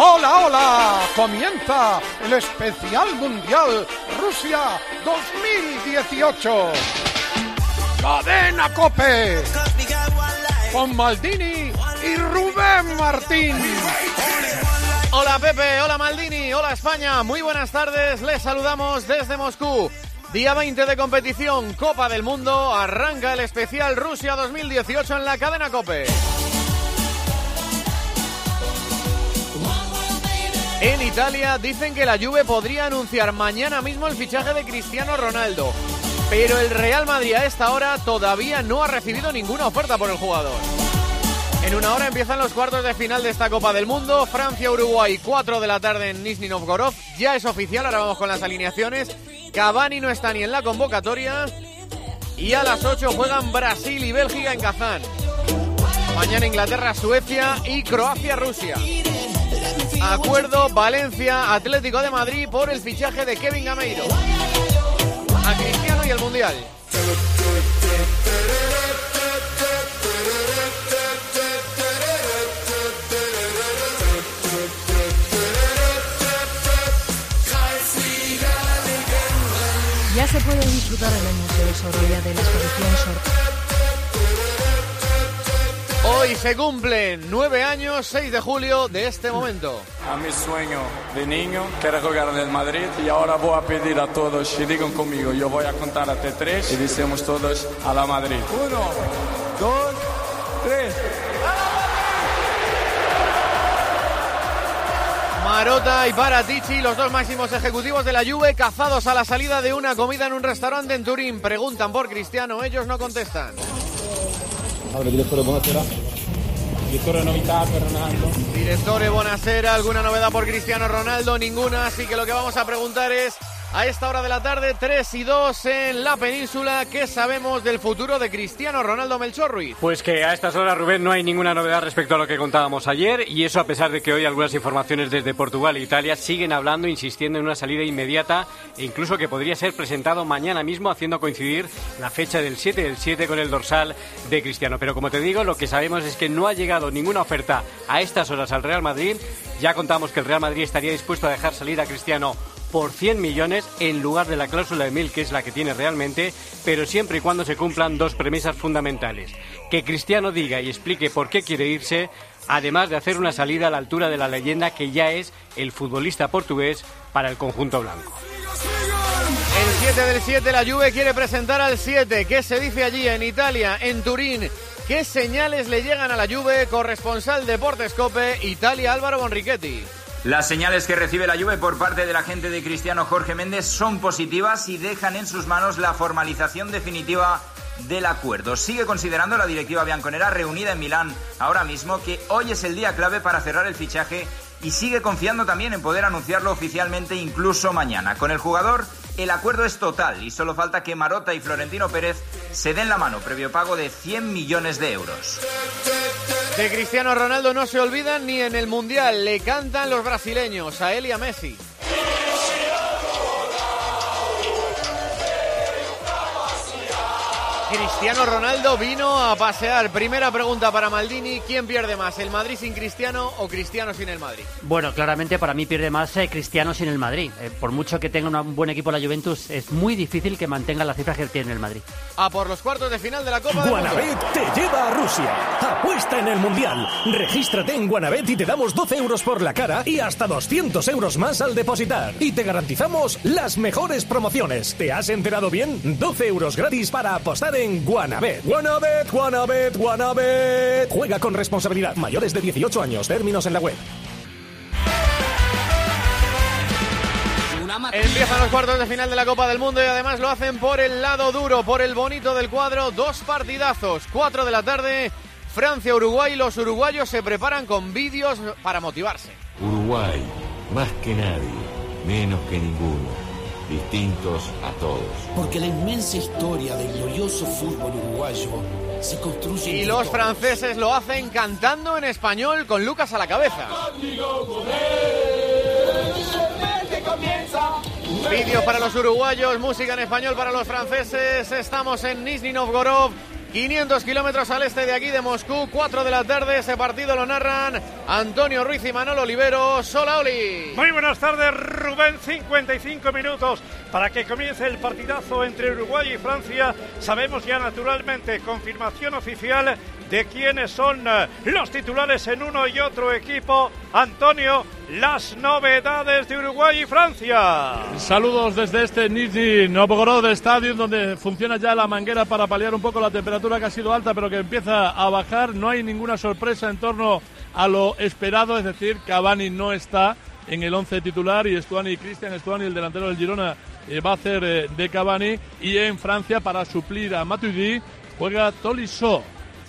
Hola, hola. Comienza el especial mundial Rusia 2018. Cadena Cope. Con Maldini y Rubén Martín. Hola Pepe, hola Maldini, hola España, muy buenas tardes, les saludamos desde Moscú. Día 20 de competición, Copa del Mundo, arranca el especial Rusia 2018 en la cadena Cope. En Italia dicen que la Juve podría anunciar mañana mismo el fichaje de Cristiano Ronaldo, pero el Real Madrid a esta hora todavía no ha recibido ninguna oferta por el jugador. En una hora empiezan los cuartos de final de esta Copa del Mundo. Francia-Uruguay, 4 de la tarde en Nizhny Novgorod. Ya es oficial, ahora vamos con las alineaciones. Cavani no está ni en la convocatoria. Y a las 8 juegan Brasil y Bélgica en Kazán. Mañana Inglaterra, Suecia y Croacia, Rusia. Acuerdo Valencia, Atlético de Madrid por el fichaje de Kevin Gameiro. A Cristiano y el Mundial. Ya se puede disfrutar en el Museo Sorolla de la exposición Sor. Hoy se cumplen nueve años, 6 de julio de este momento. A mi sueño de niño, que era jugar en el Madrid, y ahora voy a pedir a todos, y digan conmigo, yo voy a contar hasta tres y decimos todos a la Madrid. Uno, dos, tres. Marota y Paratici, los dos máximos ejecutivos de la Juve, cazados a la salida de una comida en un restaurante en Turín. Preguntan por Cristiano, ellos no contestan. Allora, direttore, buonasera. Direttore, novità per Ronaldo. Directore, buonasera. ¿Alguna novedad por Cristiano Ronaldo? Ninguna, así que lo que vamos a preguntar es a esta hora de la tarde, 3 y 2 en la península. ¿Qué sabemos del futuro de Cristiano Ronaldo Melchor Ruiz? Pues que a estas horas, Rubén, no hay ninguna novedad respecto a lo que contábamos ayer y eso a pesar de que hoy algunas informaciones desde Portugal e Italia siguen hablando, insistiendo en una salida inmediata e incluso que podría ser presentado mañana mismo haciendo coincidir la fecha del 7 del 7 con el dorsal de Cristiano. Pero como te digo, lo que sabemos es que no ha llegado ninguna oferta a estas horas al Real Madrid. Ya contamos que el Real Madrid estaría dispuesto a dejar salir a Cristiano por 100 millones en lugar de la cláusula de mil que es la que tiene realmente, pero siempre y cuando se cumplan dos premisas fundamentales. Que Cristiano diga y explique por qué quiere irse, además de hacer una salida a la altura de la leyenda que ya es el futbolista portugués para el conjunto blanco. El 7 del 7, la Juve quiere presentar al 7. ¿Qué se dice allí en Italia, en Turín? ¿Qué señales le llegan a la Juve? Corresponsal Deportes Cope, Italia, Álvaro Bonrichetti. Las señales que recibe la Juve por parte del agente de Cristiano Jorge Méndez son positivas y dejan en sus manos la formalización definitiva del acuerdo. Sigue considerando la directiva bianconera reunida en Milán ahora mismo que hoy es el día clave para cerrar el fichaje y sigue confiando también en poder anunciarlo oficialmente incluso mañana. Con el jugador el acuerdo es total y solo falta que Marota y Florentino Pérez se den la mano previo pago de 100 millones de euros. De Cristiano Ronaldo no se olvidan ni en el Mundial. Le cantan los brasileños a él y a Messi. Cristiano Ronaldo vino a pasear. Primera pregunta para Maldini. ¿Quién pierde más, el Madrid sin Cristiano o Cristiano sin el Madrid? Bueno, claramente para mí pierde más eh, Cristiano sin el Madrid. Eh, por mucho que tenga un buen equipo la Juventus, es muy difícil que mantenga las cifras que tiene el Madrid. A por los cuartos de final de la Copa. Guanabet te lleva a Rusia. Apuesta en el Mundial. Regístrate en Guanabet y te damos 12 euros por la cara y hasta 200 euros más al depositar. Y te garantizamos las mejores promociones. ¿Te has enterado bien? 12 euros gratis para apostar en Guanabet. Guanabet, Guanabet, Guanabet. Juega con responsabilidad. Mayores de 18 años. Términos en la web. Empiezan los cuartos de final de la Copa del Mundo y además lo hacen por el lado duro, por el bonito del cuadro. Dos partidazos, 4 de la tarde, Francia-Uruguay. Los uruguayos se preparan con vídeos para motivarse. Uruguay, más que nadie, menos que ninguno, distintos a todos. Porque la inmensa historia del glorioso fútbol uruguayo se construye. Y los todos. franceses lo hacen cantando en español con Lucas a la cabeza. Vídeos para los uruguayos, música en español para los franceses. Estamos en Nizhny Novgorod. 500 kilómetros al este de aquí de Moscú, 4 de la tarde. Ese partido lo narran Antonio Ruiz y Manolo Olivero. Solaoli. Muy buenas tardes, Rubén. 55 minutos para que comience el partidazo entre Uruguay y Francia. Sabemos ya naturalmente, confirmación oficial de quiénes son eh, los titulares en uno y otro equipo. Antonio, las novedades de Uruguay y Francia. Saludos desde este Nizhny Novgorod Stadium, donde funciona ya la manguera para paliar un poco la temperatura que ha sido alta, pero que empieza a bajar. No hay ninguna sorpresa en torno a lo esperado, es decir, Cavani no está en el once titular y Estuani, Cristian Estuani, el delantero del Girona, eh, va a hacer eh, de Cavani. Y en Francia, para suplir a Matuidi, juega Tolisso.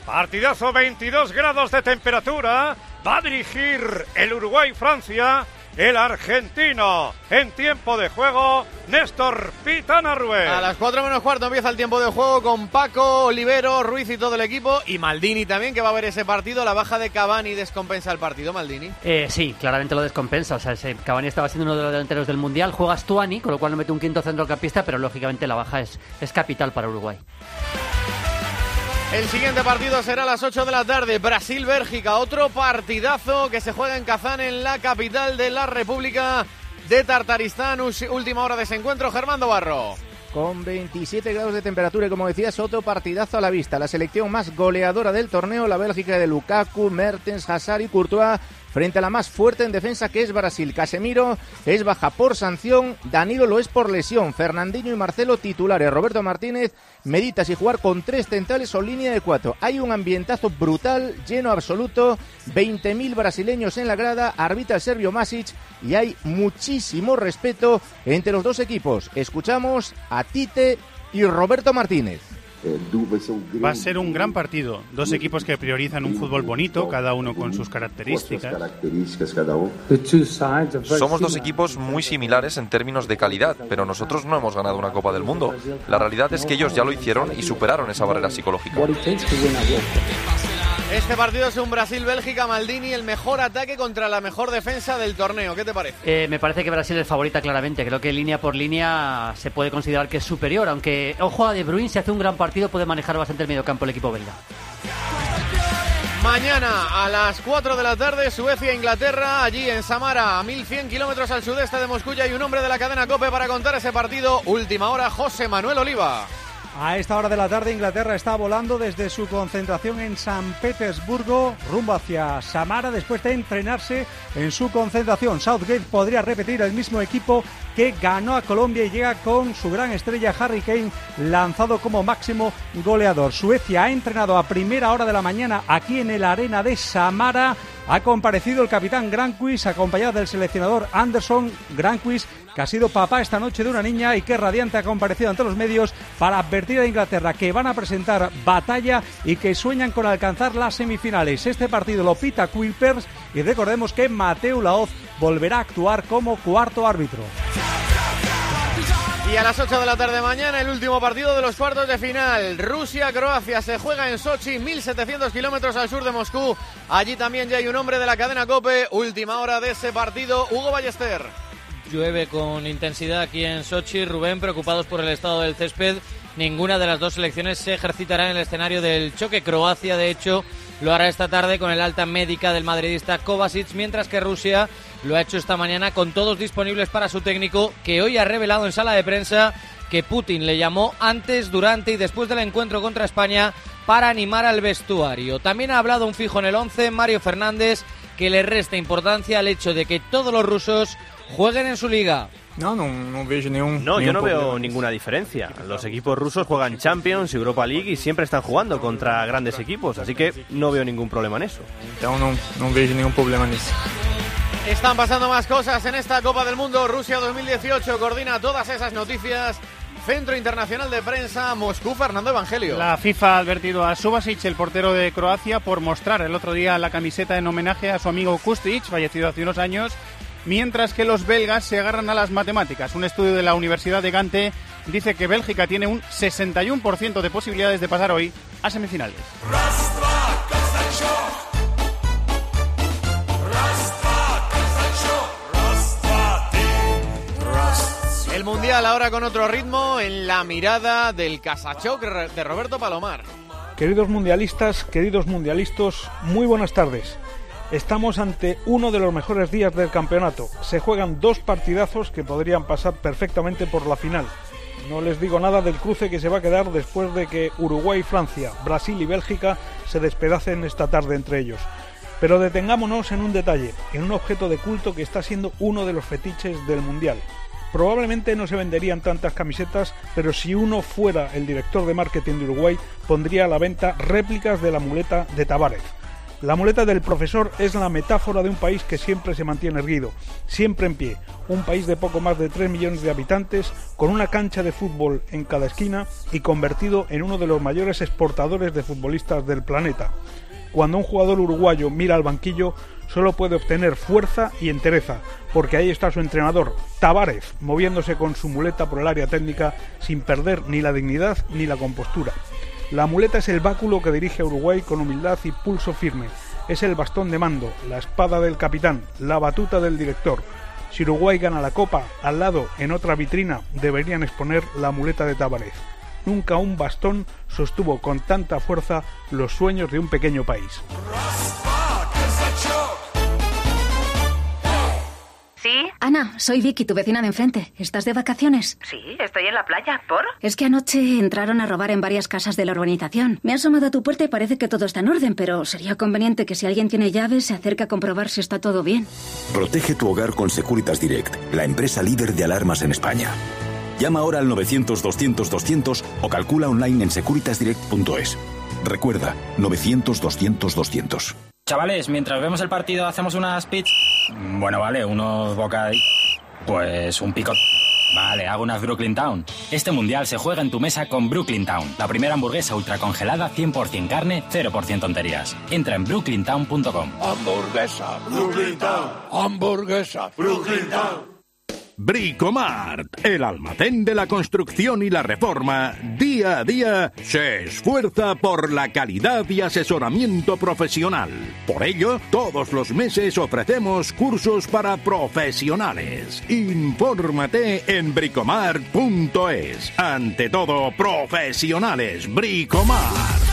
Partidazo 22 grados de temperatura. Va a dirigir el Uruguay-Francia. El argentino en tiempo de juego, Néstor Pitana. A las 4 menos cuarto empieza el tiempo de juego con Paco, Olivero, Ruiz y todo el equipo. Y Maldini también, que va a ver ese partido. La baja de Cavani descompensa el partido, Maldini. Eh, sí, claramente lo descompensa. O sea, ese Cavani estaba siendo uno de los delanteros del Mundial. Juega Stuani, con lo cual no mete un quinto centrocampista, pero lógicamente la baja es, es capital para Uruguay. El siguiente partido será a las 8 de la tarde. Brasil-Bélgica. Otro partidazo que se juega en Kazán, en la capital de la República de Tartaristán. Última hora de ese encuentro. Germando Barro. Con 27 grados de temperatura y como decías, otro partidazo a la vista. La selección más goleadora del torneo, la Bélgica de Lukaku, Mertens, Hazard y Courtois frente a la más fuerte en defensa que es Brasil. Casemiro es baja por sanción, Danilo lo es por lesión, Fernandinho y Marcelo titulares, Roberto Martínez medita si jugar con tres centrales o línea de cuatro. Hay un ambientazo brutal, lleno absoluto, 20.000 brasileños en la grada, arbitra el serbio Masic y hay muchísimo respeto entre los dos equipos. Escuchamos a Tite y Roberto Martínez. Va a ser un gran partido. Dos equipos que priorizan un fútbol bonito, cada uno con sus características. Somos dos equipos muy similares en términos de calidad, pero nosotros no hemos ganado una Copa del Mundo. La realidad es que ellos ya lo hicieron y superaron esa barrera psicológica. Este partido es un Brasil-Bélgica, Maldini, el mejor ataque contra la mejor defensa del torneo. ¿Qué te parece? Eh, me parece que Brasil es favorita claramente. Creo que línea por línea se puede considerar que es superior, aunque ojo a De Bruyne, si hace un gran partido puede manejar bastante el mediocampo el equipo belga. Mañana a las 4 de la tarde, Suecia-Inglaterra, allí en Samara, a 1100 kilómetros al sudeste de Moscú. Y hay un hombre de la cadena COPE para contar ese partido. Última hora, José Manuel Oliva. A esta hora de la tarde Inglaterra está volando desde su concentración en San Petersburgo rumbo hacia Samara después de entrenarse en su concentración. Southgate podría repetir el mismo equipo que ganó a Colombia y llega con su gran estrella Harry Kane lanzado como máximo goleador. Suecia ha entrenado a primera hora de la mañana aquí en el arena de Samara. Ha comparecido el capitán Granquist acompañado del seleccionador Anderson Granquist que ha sido papá esta noche de una niña y que radiante ha comparecido ante los medios para advertir a Inglaterra que van a presentar batalla y que sueñan con alcanzar las semifinales. Este partido lo pita Quilpers y recordemos que Mateo Laoz volverá a actuar como cuarto árbitro. Y a las 8 de la tarde mañana, el último partido de los cuartos de final. Rusia-Croacia se juega en Sochi, 1700 kilómetros al sur de Moscú. Allí también ya hay un hombre de la cadena Cope. Última hora de ese partido, Hugo Ballester. Llueve con intensidad aquí en Sochi. Rubén, preocupados por el estado del césped. Ninguna de las dos selecciones se ejercitará en el escenario del choque. Croacia, de hecho, lo hará esta tarde con el alta médica del madridista Kovacic, mientras que Rusia lo ha hecho esta mañana con todos disponibles para su técnico, que hoy ha revelado en sala de prensa que Putin le llamó antes, durante y después del encuentro contra España para animar al vestuario. También ha hablado un fijo en el 11, Mario Fernández, que le resta importancia al hecho de que todos los rusos jueguen en su liga. No, no, no veo ningún. No, yo no veo ninguna diferencia. Los equipos rusos juegan Champions, Europa League y siempre están jugando contra grandes equipos, así que no veo ningún problema en eso. No, no, no veo ningún problema en eso. Están pasando más cosas en esta Copa del Mundo. Rusia 2018 coordina todas esas noticias. Centro Internacional de Prensa, Moscú, Fernando Evangelio. La FIFA ha advertido a Subasic, el portero de Croacia, por mostrar el otro día la camiseta en homenaje a su amigo Kustic, fallecido hace unos años, mientras que los belgas se agarran a las matemáticas. Un estudio de la Universidad de Gante dice que Bélgica tiene un 61% de posibilidades de pasar hoy a semifinales. El Mundial ahora con otro ritmo en la mirada del Casachó de Roberto Palomar. Queridos mundialistas, queridos mundialistas, muy buenas tardes. Estamos ante uno de los mejores días del campeonato. Se juegan dos partidazos que podrían pasar perfectamente por la final. No les digo nada del cruce que se va a quedar después de que Uruguay, Francia, Brasil y Bélgica se despedacen esta tarde entre ellos. Pero detengámonos en un detalle, en un objeto de culto que está siendo uno de los fetiches del Mundial. Probablemente no se venderían tantas camisetas, pero si uno fuera el director de marketing de Uruguay, pondría a la venta réplicas de la muleta de Tavares. La muleta del profesor es la metáfora de un país que siempre se mantiene erguido, siempre en pie, un país de poco más de 3 millones de habitantes, con una cancha de fútbol en cada esquina y convertido en uno de los mayores exportadores de futbolistas del planeta. Cuando un jugador uruguayo mira al banquillo, solo puede obtener fuerza y entereza, porque ahí está su entrenador, Tavares, moviéndose con su muleta por el área técnica sin perder ni la dignidad ni la compostura. La muleta es el báculo que dirige a Uruguay con humildad y pulso firme. Es el bastón de mando, la espada del capitán, la batuta del director. Si Uruguay gana la copa, al lado, en otra vitrina, deberían exponer la muleta de Tavares. Nunca un bastón sostuvo con tanta fuerza los sueños de un pequeño país. ¿Sí? Ana, soy Vicky, tu vecina de enfrente. ¿Estás de vacaciones? Sí, estoy en la playa. ¿Por? Es que anoche entraron a robar en varias casas de la urbanización. Me ha asomado a tu puerta y parece que todo está en orden, pero sería conveniente que si alguien tiene llaves se acerque a comprobar si está todo bien. Protege tu hogar con Securitas Direct, la empresa líder de alarmas en España. Llama ahora al 900-200-200 o calcula online en securitasdirect.es. Recuerda, 900-200-200. Chavales, mientras vemos el partido, hacemos unas pits. Bueno, vale, unos bocadillos. Pues un pico. Vale, hago unas Brooklyn Town. Este mundial se juega en tu mesa con Brooklyn Town, la primera hamburguesa ultra congelada, 100% carne, 0% tonterías. Entra en brooklyntown.com. Hamburguesa, Brooklyn Town. Hamburguesa, Brooklyn Town. Bricomart, el almacén de la construcción y la reforma, día a día se esfuerza por la calidad y asesoramiento profesional. Por ello, todos los meses ofrecemos cursos para profesionales. Infórmate en bricomart.es. Ante todo, profesionales, Bricomart.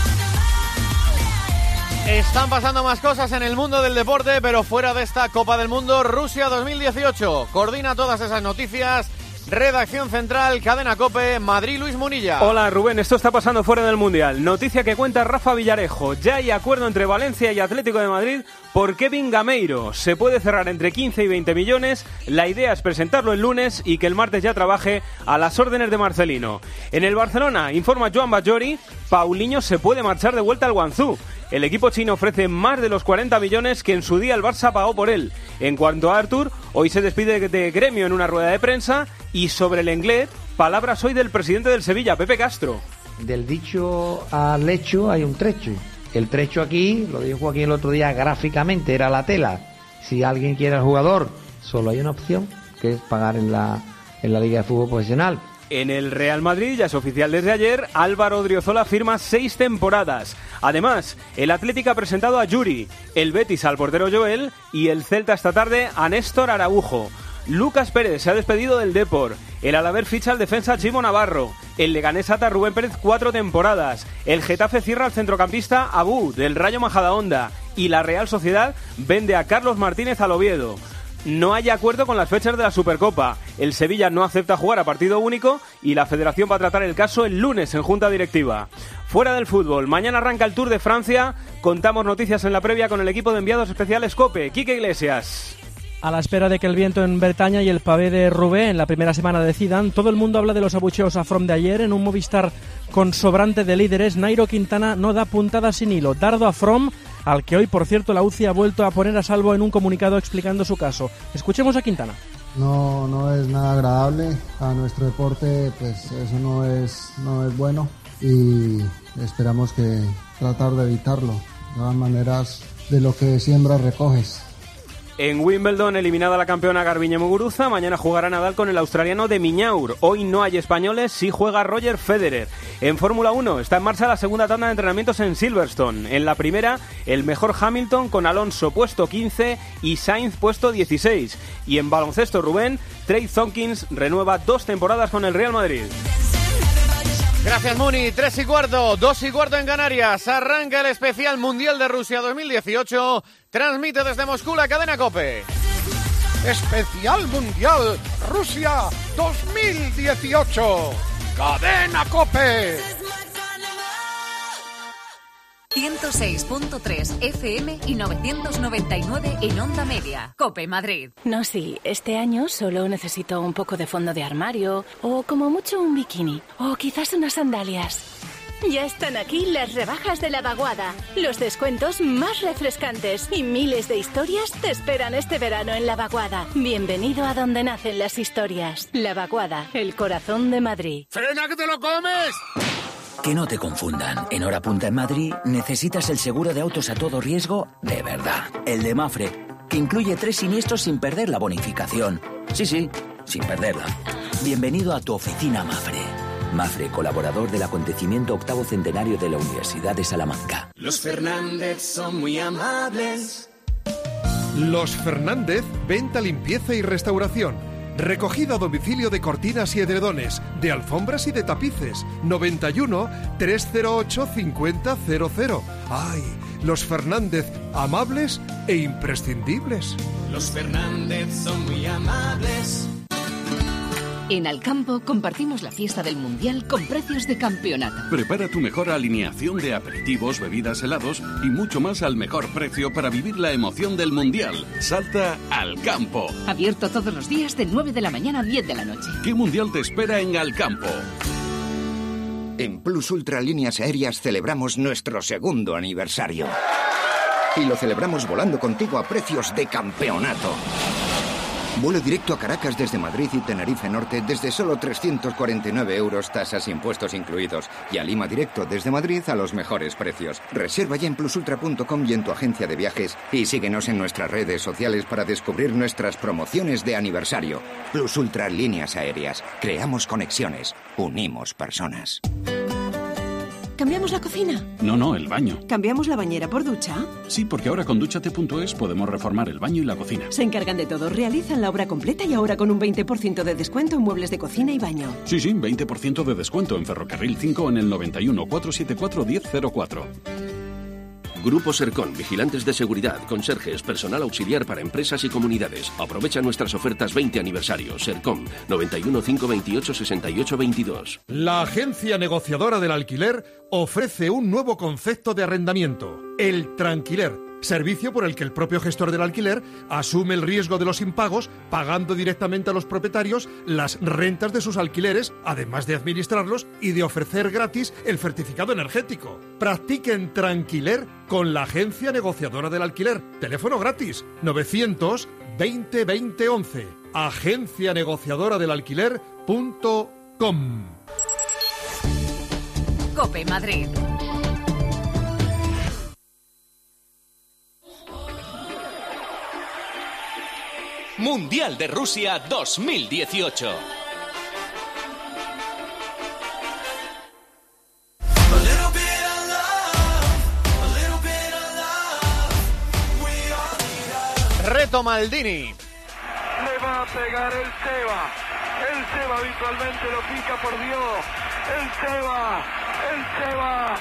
Están pasando más cosas en el mundo del deporte, pero fuera de esta Copa del Mundo, Rusia 2018. Coordina todas esas noticias. Redacción Central, Cadena Cope, Madrid, Luis Munilla. Hola Rubén, esto está pasando fuera del Mundial. Noticia que cuenta Rafa Villarejo. Ya hay acuerdo entre Valencia y Atlético de Madrid por Kevin Gameiro. Se puede cerrar entre 15 y 20 millones. La idea es presentarlo el lunes y que el martes ya trabaje a las órdenes de Marcelino. En el Barcelona, informa Joan Bajori, Paulinho se puede marchar de vuelta al Guangzhou. El equipo chino ofrece más de los 40 millones que en su día el Barça pagó por él. En cuanto a Artur, hoy se despide de gremio en una rueda de prensa y sobre el Englet, palabras hoy del presidente del Sevilla, Pepe Castro. Del dicho al hecho hay un trecho. El trecho aquí, lo dijo aquí el otro día gráficamente, era la tela. Si alguien quiere al jugador, solo hay una opción, que es pagar en la, en la Liga de Fútbol Profesional. En el Real Madrid, ya es oficial desde ayer, Álvaro Odriozola firma seis temporadas. Además, el Atlético ha presentado a Yuri, el Betis al portero Joel y el Celta esta tarde a Néstor Araujo. Lucas Pérez se ha despedido del Depor. El Alaver ficha al defensa Chimo Navarro. El Leganés ata Rubén Pérez cuatro temporadas. El Getafe cierra al centrocampista Abu del Rayo Majadahonda. Y la Real Sociedad vende a Carlos Martínez al Oviedo no hay acuerdo con las fechas de la Supercopa. El Sevilla no acepta jugar a partido único y la Federación va a tratar el caso el lunes en Junta Directiva. Fuera del fútbol, mañana arranca el Tour de Francia. Contamos noticias en la previa con el equipo de enviados especiales COPE. Quique Iglesias. A la espera de que el viento en Bretaña y el pavé de Rubé en la primera semana decidan, todo el mundo habla de los abucheos a From de ayer en un Movistar con sobrante de líderes. Nairo Quintana no da puntada sin hilo. Dardo a From al que hoy, por cierto, la UCI ha vuelto a poner a salvo en un comunicado explicando su caso. Escuchemos a Quintana. No, no es nada agradable a nuestro deporte, pues eso no es, no es bueno y esperamos que tratar de evitarlo. De todas maneras, de lo que siembras recoges. En Wimbledon, eliminada la campeona Garbiñe Muguruza, mañana jugará Nadal con el australiano de Miñaur. Hoy no hay españoles, sí juega Roger Federer. En Fórmula 1 está en marcha la segunda tanda de entrenamientos en Silverstone. En la primera, el mejor Hamilton con Alonso puesto 15 y Sainz puesto 16. Y en baloncesto Rubén, Trey Thompkins renueva dos temporadas con el Real Madrid. Gracias, Muni. Tres y cuarto, dos y cuarto en Canarias. Arranca el especial Mundial de Rusia 2018. Transmite desde Moscú la cadena Cope. Especial Mundial Rusia 2018. Cadena Cope. 106.3 FM y 999 en onda media. Cope Madrid. No, sí, este año solo necesito un poco de fondo de armario o como mucho un bikini o quizás unas sandalias. Ya están aquí las rebajas de la vaguada, los descuentos más refrescantes y miles de historias te esperan este verano en la vaguada. Bienvenido a donde nacen las historias. La vaguada, el corazón de Madrid. ¡Frena que te lo comes! Que no te confundan. En hora punta en Madrid necesitas el seguro de autos a todo riesgo de verdad. El de Mafre, que incluye tres siniestros sin perder la bonificación. Sí, sí, sin perderla. Bienvenido a tu oficina Mafre. Mafre, colaborador del acontecimiento octavo centenario de la Universidad de Salamanca. Los Fernández son muy amables. Los Fernández, venta, limpieza y restauración. Recogida a domicilio de cortinas y edredones, de alfombras y de tapices. 91 308 5000. ¡Ay! Los Fernández, amables e imprescindibles. Los Fernández son muy amables. En Alcampo compartimos la fiesta del Mundial con precios de campeonato. Prepara tu mejor alineación de aperitivos, bebidas, helados y mucho más al mejor precio para vivir la emoción del Mundial. Salta al campo. Abierto todos los días de 9 de la mañana a 10 de la noche. ¿Qué Mundial te espera en Alcampo? En Plus Ultra Líneas Aéreas celebramos nuestro segundo aniversario. Y lo celebramos volando contigo a precios de campeonato. Vuelo directo a Caracas desde Madrid y Tenerife Norte desde solo 349 euros, tasas e impuestos incluidos. Y a Lima directo desde Madrid a los mejores precios. Reserva ya en plusultra.com y en tu agencia de viajes. Y síguenos en nuestras redes sociales para descubrir nuestras promociones de aniversario. Plus Ultra Líneas Aéreas. Creamos conexiones. Unimos personas. ¿Cambiamos la cocina? No, no, el baño. ¿Cambiamos la bañera por ducha? Sí, porque ahora con duchate.es podemos reformar el baño y la cocina. Se encargan de todo, realizan la obra completa y ahora con un 20% de descuento en muebles de cocina y baño. Sí, sí, 20% de descuento en Ferrocarril 5 en el 91 474 1004. Grupo Sercon, vigilantes de seguridad, conserjes, personal auxiliar para empresas y comunidades. Aprovecha nuestras ofertas 20 aniversario. Sercom, 91 528 68 22. La agencia negociadora del alquiler ofrece un nuevo concepto de arrendamiento, el tranquiler. Servicio por el que el propio gestor del alquiler asume el riesgo de los impagos, pagando directamente a los propietarios las rentas de sus alquileres, además de administrarlos y de ofrecer gratis el certificado energético. Practiquen tranquiler con la agencia negociadora del alquiler. Teléfono gratis 900 20 20 11. Agencia negociadora del alquiler.com. Cope Madrid. Mundial de Rusia 2018. Reto Maldini. Le va a pegar el Seba. El Seba habitualmente lo pica por Dios. El Seba. El Seba.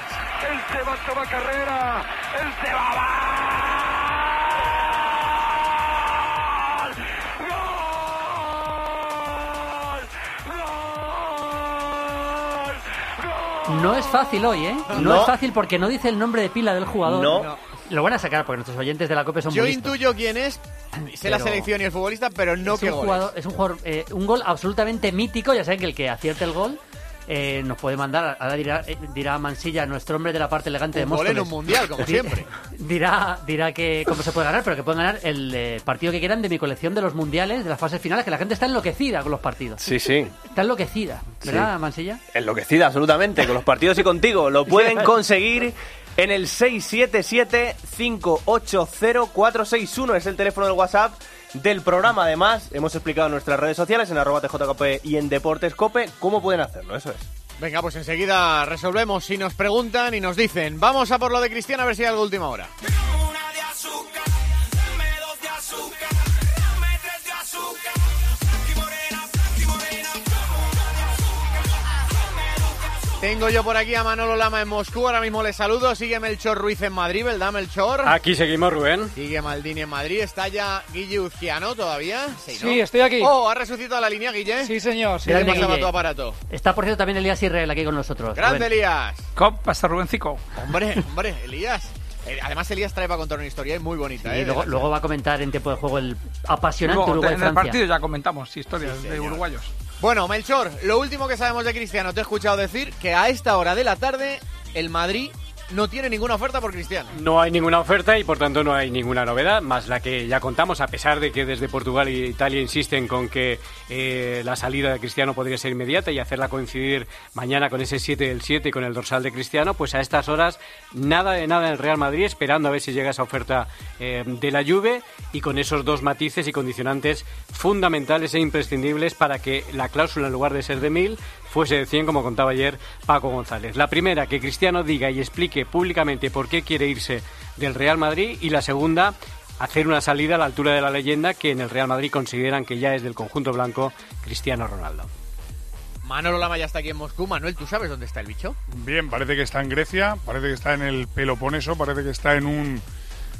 El Seba toma carrera. El Seba va. No es fácil hoy, ¿eh? No, No. es fácil porque no dice el nombre de pila del jugador. No. Lo van a sacar porque nuestros oyentes de la COPE son Yo intuyo quién es, sé la Pero- selección y el futbolista, pero no es qué un gol. jugador, es un jugador, eh, un gol absolutamente mítico. Ya saben que el que acierte el gol eh, nos puede mandar. Ahora dirá, eh, dirá Mansilla, nuestro hombre de la parte elegante de Un en Móstoles. un mundial, como siempre. Dirá, dirá que cómo se puede ganar, pero que pueden ganar el eh, partido que quieran de mi colección de los mundiales, de las fases finales, que la gente está enloquecida con los partidos. Sí, sí. Está enloquecida, ¿verdad, Sí. Mansilla? Enloquecida, absolutamente, con los partidos y contigo. Lo pueden conseguir en el 677-580-461. Es el teléfono del WhatsApp del programa. Además, hemos explicado en nuestras redes sociales, en arroba TJKP y en Deportes Cope, cómo pueden hacerlo. Eso es. Venga, pues enseguida resolvemos si nos preguntan y nos dicen. Vamos a por lo de Cristiano a ver si hay algo de última hora. Tengo yo por aquí a Manolo Lama en Moscú, ahora mismo le saludo. Sigue Melchor Ruiz en Madrid, ¿verdad, Melchor? Aquí seguimos, Rubén. Sigue Maldini en Madrid, está ya Guille Uzquiano todavía. Sí, ¿no? Sí, estoy aquí. Oh, ha resucitado la línea, Guille. Sí, señor. ¿Qué le pasaba a tu aparato? Está, por cierto, también Elías Israel aquí con nosotros. Grande, Rubén. Elías. ¿Cómo pasa, Rubencico? Hombre, hombre, Elías. Eh, Además, Elías trae para contar una historia muy bonita, Y ¿eh? luego, luego va a comentar en tiempo de juego el apasionante Luego, en el partido ya comentamos historias de uruguayos. Bueno, Melchor, lo último que sabemos de Cristiano, te he escuchado decir que a esta hora de la tarde el Madrid no tiene ninguna oferta por Cristiano. No hay ninguna oferta y por tanto no hay ninguna novedad, más la que ya contamos, a pesar de que desde Portugal e Italia insisten con que eh, la salida de Cristiano podría ser inmediata y hacerla coincidir mañana con ese 7 del 7 y con el dorsal de Cristiano, pues a estas horas nada de nada en el Real Madrid, esperando a ver si llega esa oferta eh, de la Juve y con esos dos matices y condicionantes fundamentales e imprescindibles para que la cláusula en lugar de ser de 1000 fuese de 100, como contaba ayer Paco González. La primera, que Cristiano diga y explique públicamente por qué quiere irse del Real Madrid. Y la segunda, hacer una salida a la altura de la leyenda que en el Real Madrid consideran que ya es del conjunto blanco Cristiano Ronaldo. Manolo Lama ya está aquí en Moscú. Manuel, ¿tú sabes dónde está el bicho? Bien, parece que está en Grecia, parece que está en el Peloponeso, parece que está en un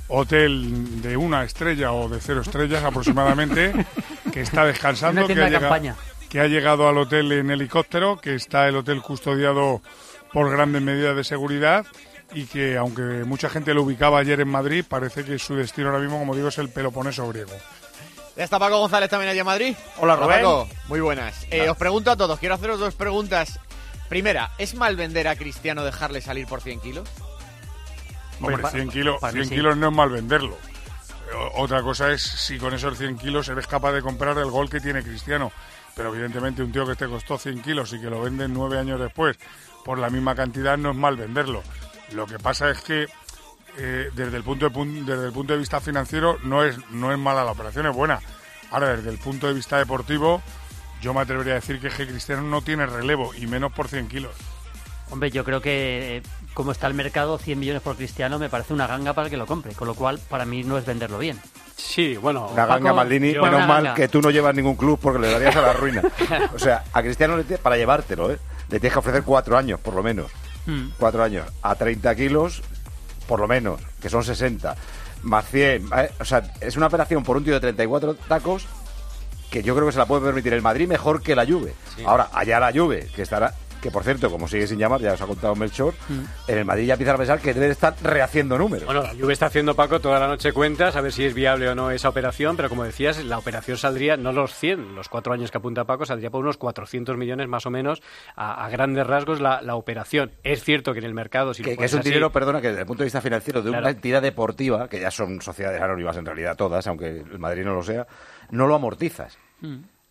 hotel de una estrella o de cero estrellas aproximadamente, que está descansando, Una que tienda ha, de llega- campaña. Que ha llegado al hotel en helicóptero, que está el hotel custodiado por grandes medidas de seguridad y que aunque mucha gente lo ubicaba ayer en Madrid, parece que su destino ahora mismo, como digo, es el Peloponeso griego. Ya está Paco González también allá en Madrid. Hola, Rubén. Paco. Muy buenas. Eh, os pregunto a todos, quiero haceros dos preguntas. Primera, ¿es mal vender a Cristiano dejarle salir por 100 kilos? Hombre, pa- 100 kilos, para mí 100 sí. kilos no es mal venderlo. Otra cosa es si con esos 100 kilos eres capaz de comprar el gol que tiene Cristiano. Pero evidentemente un tío que te costó 100 kilos y que lo venden nueve años después por la misma cantidad no es mal venderlo. Lo que pasa es que eh, desde, el punto de, desde el punto de vista financiero no es, no es mala la operación, es buena. Ahora, desde el punto de vista deportivo, yo me atrevería a decir que, que Cristiano no tiene relevo y menos por 100 kilos. Hombre, yo creo que eh, como está el mercado, 100 millones por Cristiano me parece una ganga para el que lo compre, con lo cual para mí no es venderlo bien. Sí, bueno. Una ganga, Maldini, yo- menos mal que tú no llevas ningún club porque le darías a la ruina. O sea, a Cristiano para llevártelo, ¿eh? le tienes que ofrecer cuatro años, por lo menos. Hmm. Cuatro años. A 30 kilos, por lo menos, que son 60. Más 100. ¿eh? O sea, es una operación por un tío de 34 tacos que yo creo que se la puede permitir el Madrid mejor que la Juve. Ahora, allá la Juve, que estará... Que por cierto, como sigue sin llamar, ya os ha contado Melchor, en el Madrid ya empiezan a pensar que debe estar rehaciendo números. Bueno, la Juve está haciendo, Paco, toda la noche cuentas a ver si es viable o no esa operación, pero como decías, la operación saldría, no los 100, los cuatro años que apunta Paco, saldría por unos 400 millones más o menos, a, a grandes rasgos, la, la operación. Es cierto que en el mercado, si que, que es un así- dinero, perdona, que desde el punto de vista financiero de Claro. una entidad deportiva, que ya son sociedades anónimas en realidad todas, aunque el Madrid no lo sea, no lo amortizas.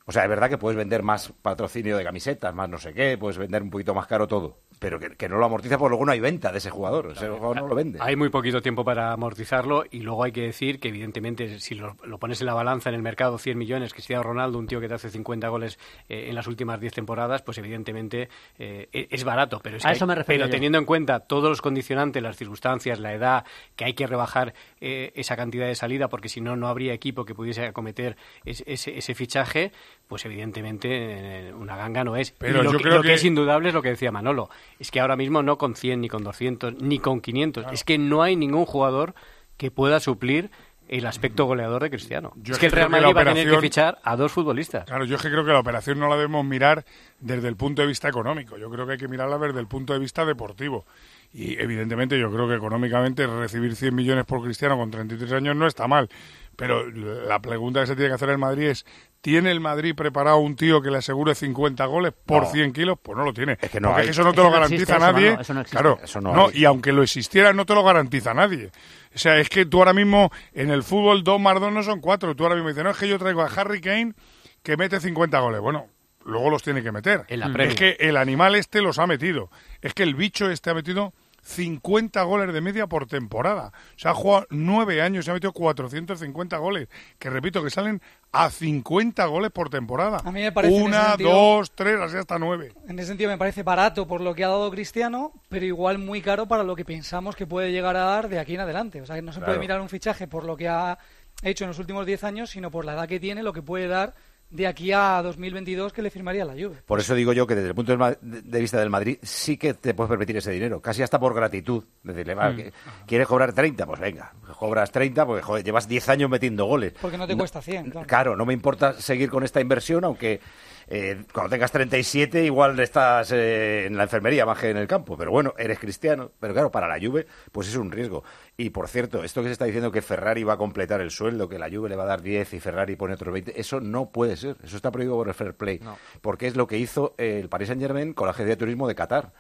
O sea, es verdad que puedes vender más patrocinio de camisetas, más no sé qué, puedes vender un poquito más caro todo, pero que, que no lo amortiza porque luego no hay venta de ese jugador, ese jugador no lo vende. Hay muy poquito tiempo para amortizarlo y luego hay que decir que evidentemente si lo, lo pones en la balanza en el mercado 100 millones, Cristiano Ronaldo, un tío que te hace 50 goles eh, en las últimas 10 temporadas, pues evidentemente eh, e- es barato. Pero, es A que eso hay- me refería pero yo. teniendo en cuenta todos los condicionantes, las circunstancias, la edad, que hay que rebajar eh, esa cantidad de salida porque si no, no habría equipo que pudiese acometer es- ese, ese fichaje, pues evidentemente eh, una ganga no es. Pero Y lo yo que, creo lo que que- es indudable es lo que decía Manolo. Es que ahora mismo no con 100, ni con 200, ni con 500. Es que no hay ningún jugador que pueda suplir el aspecto goleador de Cristiano. Yo es que el Real Madrid va a tener que fichar a dos futbolistas. Claro, yo es que creo que la operación no la debemos mirar desde el punto de vista económico. Yo creo que hay que mirarla desde el punto de vista deportivo. Y evidentemente yo creo que económicamente recibir 100 millones por Cristiano con 33 años no está mal. Pero la pregunta que se tiene que hacer el Madrid es, ¿tiene el Madrid preparado un tío que le asegure 50 goles por No. 100 kilos? Pues no lo tiene. Es que no Porque hay. eso no te Eso lo no garantiza existe, nadie. Eso no existe. Claro, Eso no hay. y aunque lo existiera no te lo garantiza nadie. O sea, es que tú ahora mismo en el fútbol 2 más 2 no son 4. Tú ahora mismo dices, no, es que yo traigo a Harry Kane que mete 50 goles. Bueno, luego los tiene que meter. En la es que el animal este los ha metido. Es que el bicho este ha metido 50 goles de media por temporada. O sea, ha jugado nueve años y ha metido 450 goles. Que repito, que salen a 50 goles por temporada. A mí me parece Una, sentido- dos, tres, así hasta nueve. En ese sentido me parece barato por lo que ha dado Cristiano, pero igual muy caro para lo que pensamos que puede llegar a dar de aquí en adelante. O sea, que no se Claro. puede mirar un fichaje por lo que ha hecho en los últimos 10 años, sino por la edad que tiene, lo que puede dar de aquí a 2022 que le firmaría la Juve. Por eso digo yo que desde el punto de vista del Madrid sí que te puedes permitir ese dinero, casi hasta por gratitud. Decirle, va, Mm. que- ¿quieres cobrar 30? Pues venga, cobras 30 porque joder, llevas 10 años metiendo goles. Porque no te cuesta 100, claro. Claro, no me importa seguir con esta inversión, aunque eh, cuando tengas 37 igual estás eh, en la enfermería más que en el campo. Pero bueno, eres cristiano. Pero claro, para la Juve, pues es un riesgo. Y por cierto, esto que se está diciendo que Ferrari va a completar el sueldo, que la Juve le va a dar 10 y Ferrari pone otros 20, eso no puede ser. Eso está prohibido por el fair play. Porque es lo que hizo el Paris Saint-Germain con la agencia de turismo de Qatar.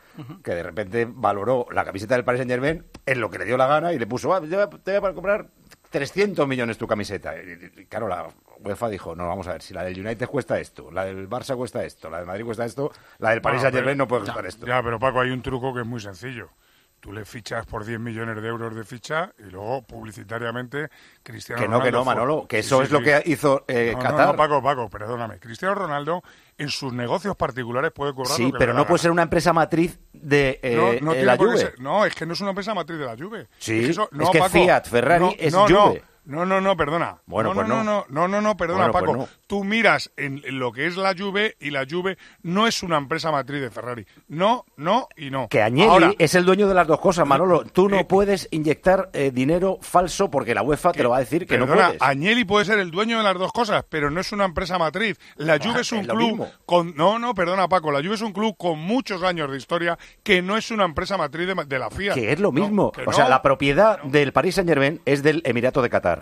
Que de repente valoró la camiseta del Paris Saint-Germain en lo que le dio la gana y le puso, "Ah, te voy a- te voy a comprar 300 millones tu camiseta. Y, y, claro, la UEFA dijo, no, vamos a ver, si la del United cuesta esto, la del Barça cuesta esto, la del Madrid cuesta esto, la del Paris Bueno, Saint-Germain no puede costar esto. Ya, pero Paco, hay un truco que es muy sencillo. Tú le fichas por 10 millones de euros de ficha y luego publicitariamente Cristiano Que no, que Ronaldo no, Manolo, que eso sí, es lo sí. que hizo eh, No, no, Qatar. No, Paco, Paco, perdóname. Cristiano Ronaldo en sus negocios particulares puede cobrar Sí, lo que pero le no puede ser una empresa matriz de eh, No, no eh, la Juve. ser- no, es que no es una empresa matriz de la Juve. Sí, es que, eso- es no, que Paco, Fiat, Ferrari no, es no, Juve. No, no, no, perdona. Bueno, no, pues no, no. no, no, no, no, perdona, Bueno, pues Paco. no. Tú miras en, lo que es la Juve y la Juve no es una empresa matriz de Ferrari. No, no y no. Que Agnelli Ahora, eh, es el dueño de las dos cosas, Manolo. Tú no puedes inyectar eh, dinero falso porque la UEFA te lo va a decir que no puedes. Agnelli puede ser el dueño de las dos cosas, pero no es una empresa matriz. La Juve Ah, es un es club con no, no, perdona Paco, la Juve es un club con muchos años de historia que no es una empresa matriz de, de la FIA. Que es lo mismo. o sea, la propiedad del Paris Saint Germain es del Emirato de Qatar.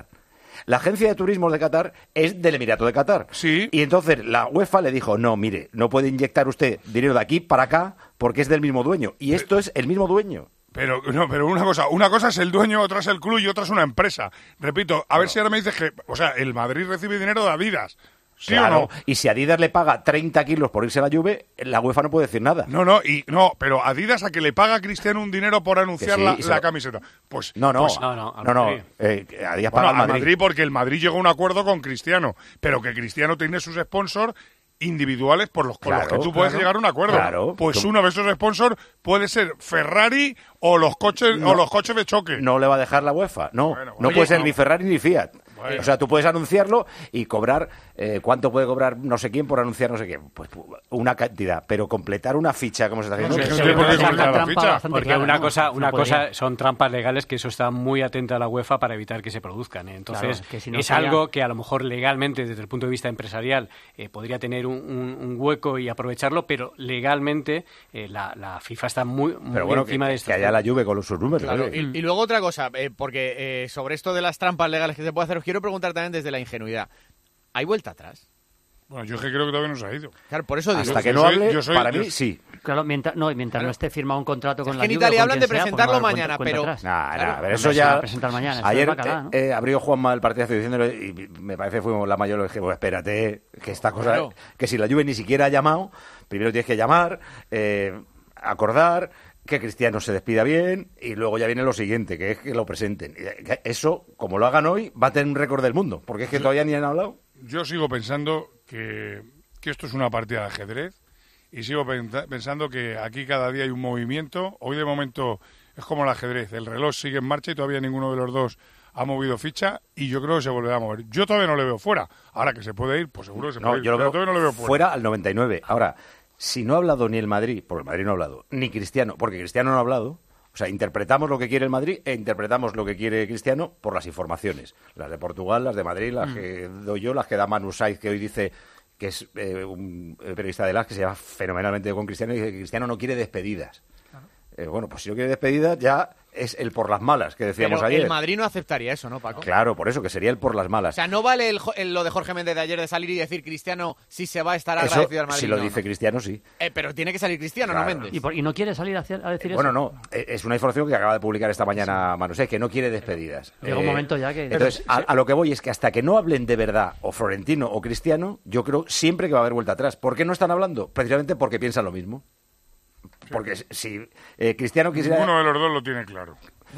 La agencia de turismo de Qatar es del Emirato de Qatar. Sí. Y entonces la UEFA le dijo, no, mire, no puede inyectar usted dinero de aquí para acá porque es del mismo dueño. Y esto es el mismo dueño. Pero no, pero una cosa, una cosa es el dueño, otra es el club y otra es una empresa. Repito, a ver si ahora me dices que, o sea, el Madrid recibe dinero de Adidas. ¿Sí Claro. o no? Y si Adidas le paga 30 kilos por irse a la Juve, la UEFA no puede decir nada. No, no, y no, pero Adidas a que le paga a Cristiano un dinero por anunciar sí, la, la lo- camiseta. Pues No, no, pues- no, no, eh, Adidas Bueno, paga al Madrid. Madrid porque el Madrid llegó a un acuerdo con Cristiano, pero que Cristiano tiene sus sponsors individuales por los, con los Claro, que tú puedes claro, llegar a un acuerdo. claro. pues Tú- uno de esos sponsors puede ser Ferrari o los coches No. o los coches de choque. No le va a dejar la UEFA, no. Bueno, no oye, puede ser no. ni Ferrari ni Fiat. Bueno. O sea, tú puedes anunciarlo y cobrar, eh, ¿cuánto puede cobrar no sé quién por anunciar no sé quién? Pues pu- una cantidad, pero completar una ficha como se está haciendo. No sé, no tiene por qué completar la trampa ficha. bastante Porque clara, una ¿no? cosa, No una podría. cosa son trampas legales que eso está muy atenta a la UEFA para evitar que se produzcan. ¿eh? Entonces, Claro, que si no es sería- algo que a lo mejor legalmente, desde el punto de vista empresarial, eh, podría tener un, un- un hueco y aprovecharlo, pero legalmente eh, la, la FIFA está muy, muy Pero bueno, que, encima de que esto. haya la Juve con los- sus números. Claro, oye. y, y luego otra cosa, eh, porque eh, sobre esto de las trampas legales que se puede hacer, os quiero preguntar también desde la ingenuidad. ¿Hay vuelta atrás? Bueno, yo es que creo que todavía no se ha ido. Claro, por eso digo. Hasta que no soy- hable, yo soy- para yo- mí sí. Claro, mientras, no, y mientras no esté firmado un contrato con Es la que en Italia hablan de sea, pues presentarlo mañana, cuenta pero-. Nah, nah, Claro. pero eso ya. presentar mañana, Ayer ¿no? eh, abrió Juanma el partido diciéndolo y me parece que fuimos la mayor. Le dije, pues espérate, que esta cosa. Claro. Que si la Juve ni siquiera ha llamado, primero tienes que llamar, eh, acordar que Cristiano se despida bien y luego ya viene lo siguiente, que es que lo presenten. Que Eso, como lo hagan hoy, va a tener un récord del mundo, porque es que todavía ni han hablado. Yo sigo pensando que, que esto es una partida de ajedrez y sigo pensa- pensando que aquí cada día hay un movimiento. Hoy de momento es como el ajedrez, el reloj sigue en marcha y todavía ninguno de los dos ha movido ficha y yo creo que se volverá a mover. Yo todavía no le veo fuera. Ahora que se puede ir, pues seguro que se No, puede ir, yo pero todavía no le veo fuera. fuera al 99. Ahora, si no ha hablado ni el Madrid, porque el Madrid no ha hablado, ni Cristiano, porque Cristiano no ha hablado, o sea, interpretamos lo que quiere el Madrid e interpretamos lo que quiere Cristiano por las informaciones. Las de Portugal, las de Madrid, las Mm. que doy yo, las que da Manu Saiz, que hoy dice que es eh, un eh, periodista de las que se llama fenomenalmente con Cristiano y dice que Cristiano no quiere despedidas. Eh, bueno, pues si no quiere despedidas ya es el por las malas que decíamos Pero ayer. el Madrid no aceptaría eso, ¿no, Paco? Claro, por eso, que sería el por las O malas. sea, no vale el lo de Jorge Méndez de ayer de salir y decir Cristiano si se va a estar Eso, agradecido al Madrid. si lo no, dice no. Cristiano, sí. Eh, pero tiene que salir Cristiano, no. Méndez. ¿Y, por- y no quiere salir a, decir Bueno, eso? no, eh, es una información que acaba de publicar esta mañana Manu Saiz, que no quiere despedidas. Llega un momento ya que- Entonces, a, a lo que voy es que hasta que no hablen de verdad o Florentino o Cristiano, yo creo siempre que va a haber vuelta atrás. ¿Por qué no están hablando? Precisamente porque piensan lo mismo. Porque si- eh, Cristiano quisiera... Ninguno de los dos lo tiene claro.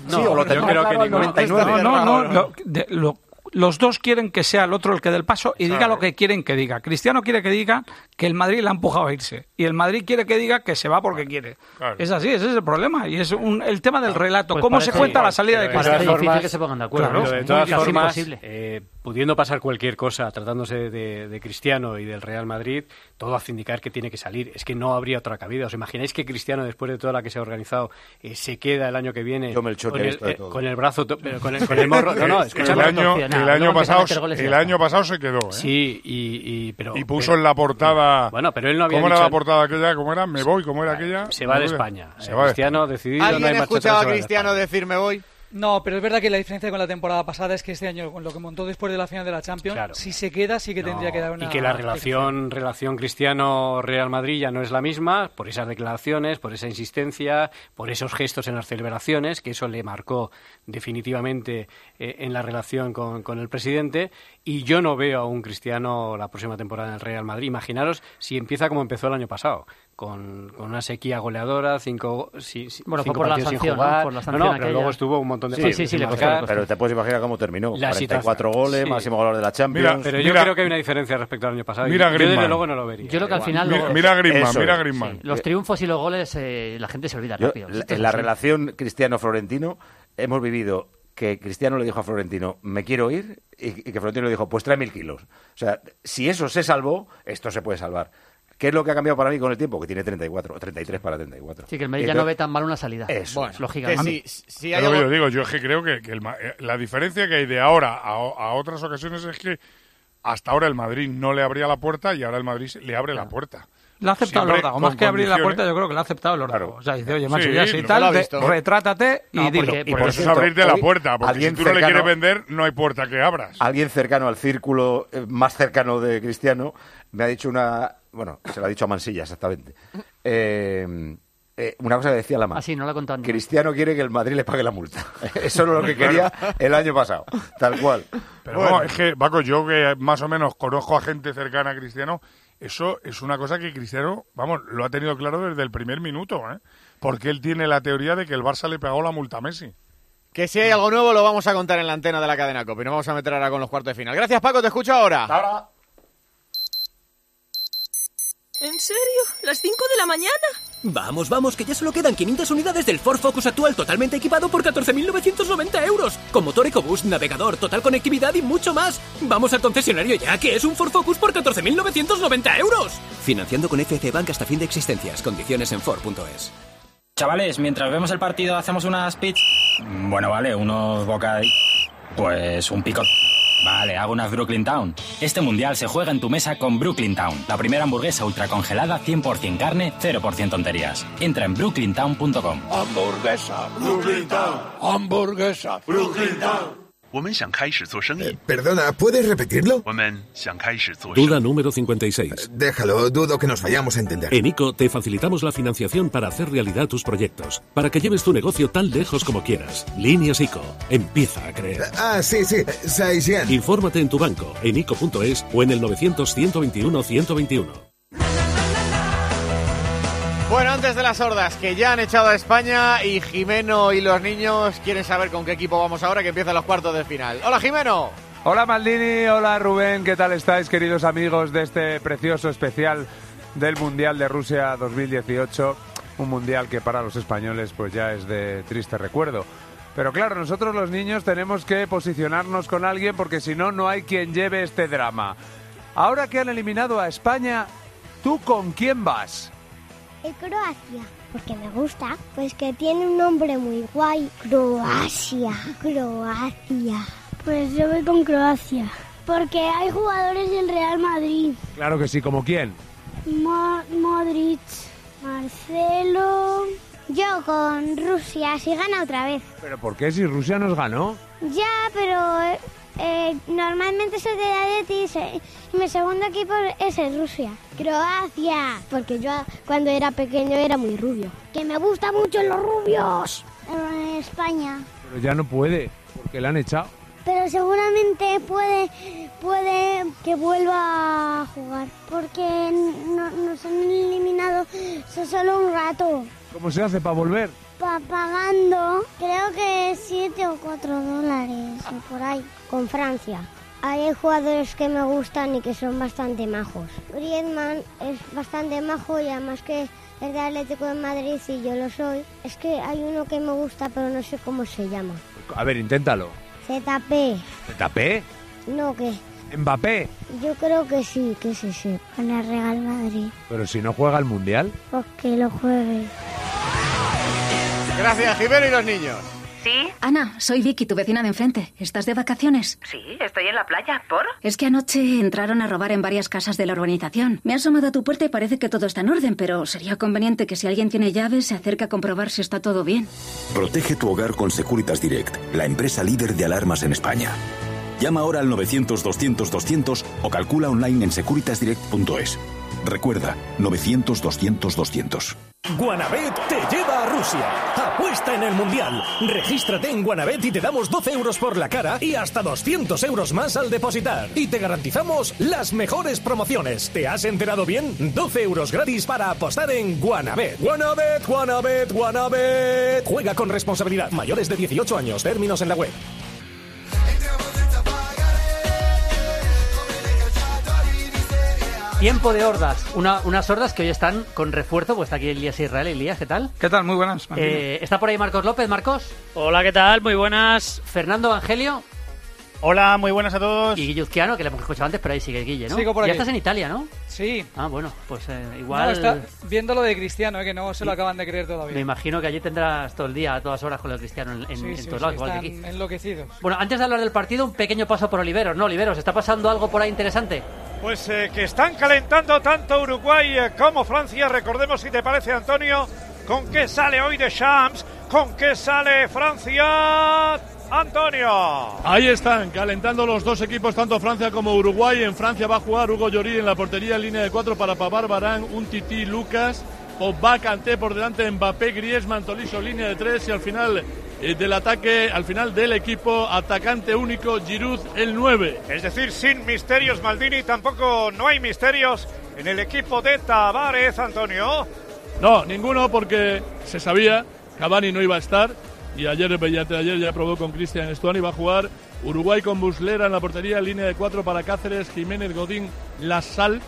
Sí, o lo yo creo que claro. 99. No, no, no, lo- de- lo- los dos quieren que sea el otro el que dé el paso y diga lo que quieren que diga. Cristiano quiere que diga que el Madrid le ha empujado a irse y el Madrid quiere que diga que se va porque quiere. Claro. Es así, ese es el problema y es un- el tema del relato. Pues ¿Cómo se cuenta la salida de Cristiano? difícil que se pongan de acuerdo. Claro. ¿no? Pero de Muy todas formas, eh, pudiendo pasar cualquier cosa tratándose de, de Cristiano y del Real Madrid, todo hace indicar que tiene que salir. Es que no habría otra cabida. ¿Os imagináis que Cristiano, después de toda la que se ha organizado, eh, se queda el año que viene con, el, eh, todo. con el brazo, con el, con el morro? No, no, el escúchame. año, el año pasado, el año pasado se quedó, ¿eh? Sí, y, y- pero, Y puso pero- en la portada. Bueno, pero él no había ¿Cómo era la portada aquella? ¿Cómo era? Me voy, ¿cómo era aquella? Se va de. España. Se Eh, va Cristiano decidido, no ¿Alguien hay ha escuchado a Cristiano decir me voy? No, pero es verdad que la diferencia con la temporada pasada es que este año, con lo que montó después de la final de la Champions, Claro. si se queda, sí que No, tendría que dar una. y que la relación relación Cristiano Real Madrid ya no es la misma por esas declaraciones, por esa insistencia, por esos gestos en las celebraciones que eso le marcó definitivamente eh, en la relación con, con el presidente y yo no veo a un Cristiano la próxima temporada en el Real Madrid. Imaginaros si empieza como empezó el año pasado. Con, con una sequía goleadora, cinco, sí, sí, Bueno, cinco por la sin sanción, ¿no? Por la sanción no, pero luego estuvo un montón de Sí, partidos sí, sí, sin marcar. le costó. Pero te puedes imaginar cómo terminó. La 44 situación- goles, sí. máximo goleador de la Champions. pero yo creo que hay una diferencia respecto al año pasado. Mira yo, yo desde luego no lo vería. Yo creo que al final. Mira- luego- mira a Griezmann, Eso mira. Griezmann. Los triunfos y los goles, eh, la gente se olvida Yo, rápido. la- en la relación Cristiano-Florentino hemos vivido que Cristiano le dijo a Florentino, me quiero ir, y, y que Florentino le dijo, pues trae mil kilos. O sea, si eso se salvó, esto se puede salvar. ¿Qué es lo que ha cambiado para mí con el tiempo? Que tiene 34, o 33 para 34. Sí, que el Madrid ya no ve tan mal una salida. Eso. Bueno, lógicamente. si, yo digo, yo es que creo que, que el Ma- eh, la diferencia que hay de ahora a, otras ocasiones es que hasta ahora el Madrid no le abría la puerta y ahora el Madrid se- le abre la puerta. Le ha aceptado el Siempre Ordago. con Más que abrir la puerta, yo creo que le ha aceptado el Ordago. O sea, dice, oye, macho, Sí, ya lo- tal, lo retrátate y No, dilo. porque- Y Por por eso es abrirte la puerta, porque si alguien tú no le quieres vender, no hay puerta que abras. Alguien cercano al círculo eh, más cercano de Cristiano me ha dicho una... Bueno, se lo ha dicho a Mansilla, exactamente. Eh, eh, una cosa que decía la Ah, más. sí, no lo ha contado ni- Cristiano quiere que el Madrid le pague la multa. Eso es lo que quería el año pasado. Tal cual. Pero no, es que, Paco, yo que más o menos conozco a gente cercana a Cristiano, eso es una cosa que Cristiano, vamos, lo ha tenido claro desde el primer minuto, ¿eh? Porque él tiene la teoría de que el Barça le pagó la multa a Messi. Que si hay algo nuevo lo vamos a contar en la antena de la cadena COPE. Y nos vamos a meter ahora con los cuartos de final. Gracias, Paco. Te escucho ahora. Ahora. ¿En serio? ¿Las 5 de la mañana? Vamos, vamos, que ya solo quedan 500 unidades del Ford Focus actual totalmente equipado por 14.990 euros. Con motor EcoBoost, navegador, total conectividad y mucho más. Vamos al concesionario ya, que es un Ford Focus por 14.990 euros. Financiando con FC Bank hasta fin de existencias. Condiciones en Ford.es. Chavales, mientras vemos el partido, hacemos unas pits. Bueno, vale, unos bocadillos. Pues un pico. Vale, hago unas Brooklyn Town. Este mundial se juega en tu mesa con Brooklyn Town, la primera hamburguesa ultra congelada, 100% carne, 0% tonterías. Entra en brooklyntown.com. Hamburguesa, Brooklyn Town. Hamburguesa, Brooklyn Town. 我们想开始做生意。 Perdona, ¿puedes repetirlo? 我们想开始做生意。 Duda número 56. Déjalo, dudo que nos vayamos a entender. En ICO te facilitamos la financiación para hacer realidad tus proyectos, para que lleves tu negocio tan lejos como quieras. Líneas ICO. Empieza a creer. Ah, sí, sí, Saisien. Infórmate en tu banco, en ICO.es o en el 900-121-121. Bueno, antes de las hordas que ya han echado a España y Jimeno y los niños quieren saber con qué equipo vamos ahora que empiezan los cuartos de final. Hola Jimeno. Hola Maldini, hola Rubén, ¿qué tal estáis queridos amigos de este precioso especial del Mundial de Rusia 2018? Un mundial que para los españoles pues ya es de triste recuerdo. Pero claro, nosotros los niños tenemos que posicionarnos con alguien porque si no, no hay quien lleve este drama. Ahora que han eliminado a España, ¿tú con quién vas? El Croacia, porque me gusta, pues que tiene un nombre muy guay. Croacia, Croacia. Pues yo voy con Croacia, porque hay jugadores del Real Madrid. Claro que sí, ¿como quién? Mo- Modric, Marcelo. Yo con Rusia, si gana otra vez. ¿Pero por qué si Rusia nos ganó? Ya, pero eh, eh, normalmente soy de Athletic eh, y mi segundo equipo es el Rusia. Croacia, porque yo cuando era pequeño era muy rubio. Que me gustan mucho los rubios. En España. Pero ya no puede, porque le han echado. Pero seguramente puede, puede que vuelva a jugar. Porque no- nos han eliminado so- solo un rato. ¿Cómo se hace para volver? Pa- pagando, creo que 7 o 4 dólares o por ahí, con Francia. Hay jugadores que me gustan y que son bastante majos. Griezmann es bastante majo y además que es de Atlético de Madrid y yo lo soy. Es que hay uno que me gusta pero no sé cómo se llama. A ver, inténtalo. ZP. ¿Te tapé? No, que ¿Mbappé? yo creo que sí, que sí, sí. Con el Real Madrid. Pero si no juega el Mundial. Pues que lo juegue. Gracias, Jimeno y los niños. ¿Sí? Ana, soy Vicky, tu vecina de enfrente. ¿Estás de vacaciones? Sí, estoy en la playa. ¿Por? Es que anoche entraron a robar en varias casas de la urbanización. Me he asomado a tu puerta y parece que todo está en orden, pero sería conveniente que si alguien tiene llaves se acerque a comprobar si está todo bien. Protege tu hogar con Securitas Direct, la empresa líder de alarmas en España. Llama ahora al 900-200-200 o calcula online en securitasdirect.es. Recuerda, 900-200-200. Guanabet te lleva a Rusia. Apuesta en el Mundial. Regístrate en Guanabet y te damos 12 euros por la cara y hasta 200 euros más al depositar. Y te garantizamos las mejores promociones. ¿Te has enterado bien? 12 euros gratis para apostar en Guanabet. Guanabet, Guanabet, Guanabet. Juega con responsabilidad. Mayores de 18 años. Términos en la web. Tiempo de hordas. Una- unas hordas que hoy están con refuerzo, pues está aquí Elías Israel. Elías, ¿qué tal? ¿Qué tal? Muy buenas. Eh, está por ahí Marcos López. Marcos. Hola, ¿qué tal? Muy buenas. Fernando Evangelio. Hola, muy buenas a todos. Y Guilluzquiano, que le hemos escuchado antes, pero ahí sigue Guille, ¿no? Sigo por ya aquí. estás en Italia, ¿no? Sí. Ah, bueno, pues eh, No, igual... está viendo lo de Cristiano, eh, que no se lo acaban de creer todavía. Me imagino que allí tendrás todo el día, a todas horas, con el Cristiano en, en- Sí, en sí, todos sí, lados, igual que aquí. enloquecidos. Bueno, antes de hablar del partido, un pequeño paso por Oliveros. ¿No, Oliveros? ¿Está pasando algo por ahí interesante? Pues eh, que están calentando tanto Uruguay eh, como Francia. Recordemos, si te parece, Antonio, con qué sale hoy de Shams, con qué sale Francia. Antonio. Ahí están, calentando los dos equipos, tanto Francia como Uruguay. En Francia va a jugar Hugo Llorí en la portería en línea de cuatro para Pavar Barán, un tití Lucas, Pogba, Kanté por delante, Mbappé, Griezmann, Tolisso, línea de tres y al final eh, del ataque, al final del equipo, atacante único, Giroud, el 9. Es decir, sin misterios, Maldini, tampoco no hay misterios en el equipo de Tavares, Antonio. No, ninguno porque se sabía, Cavani no iba a estar y ayer, de ayer ya probó con Cristian Stuani, va a jugar Uruguay con Buslera en la portería, línea de cuatro para Cáceres, Jiménez, Godín, Lasal,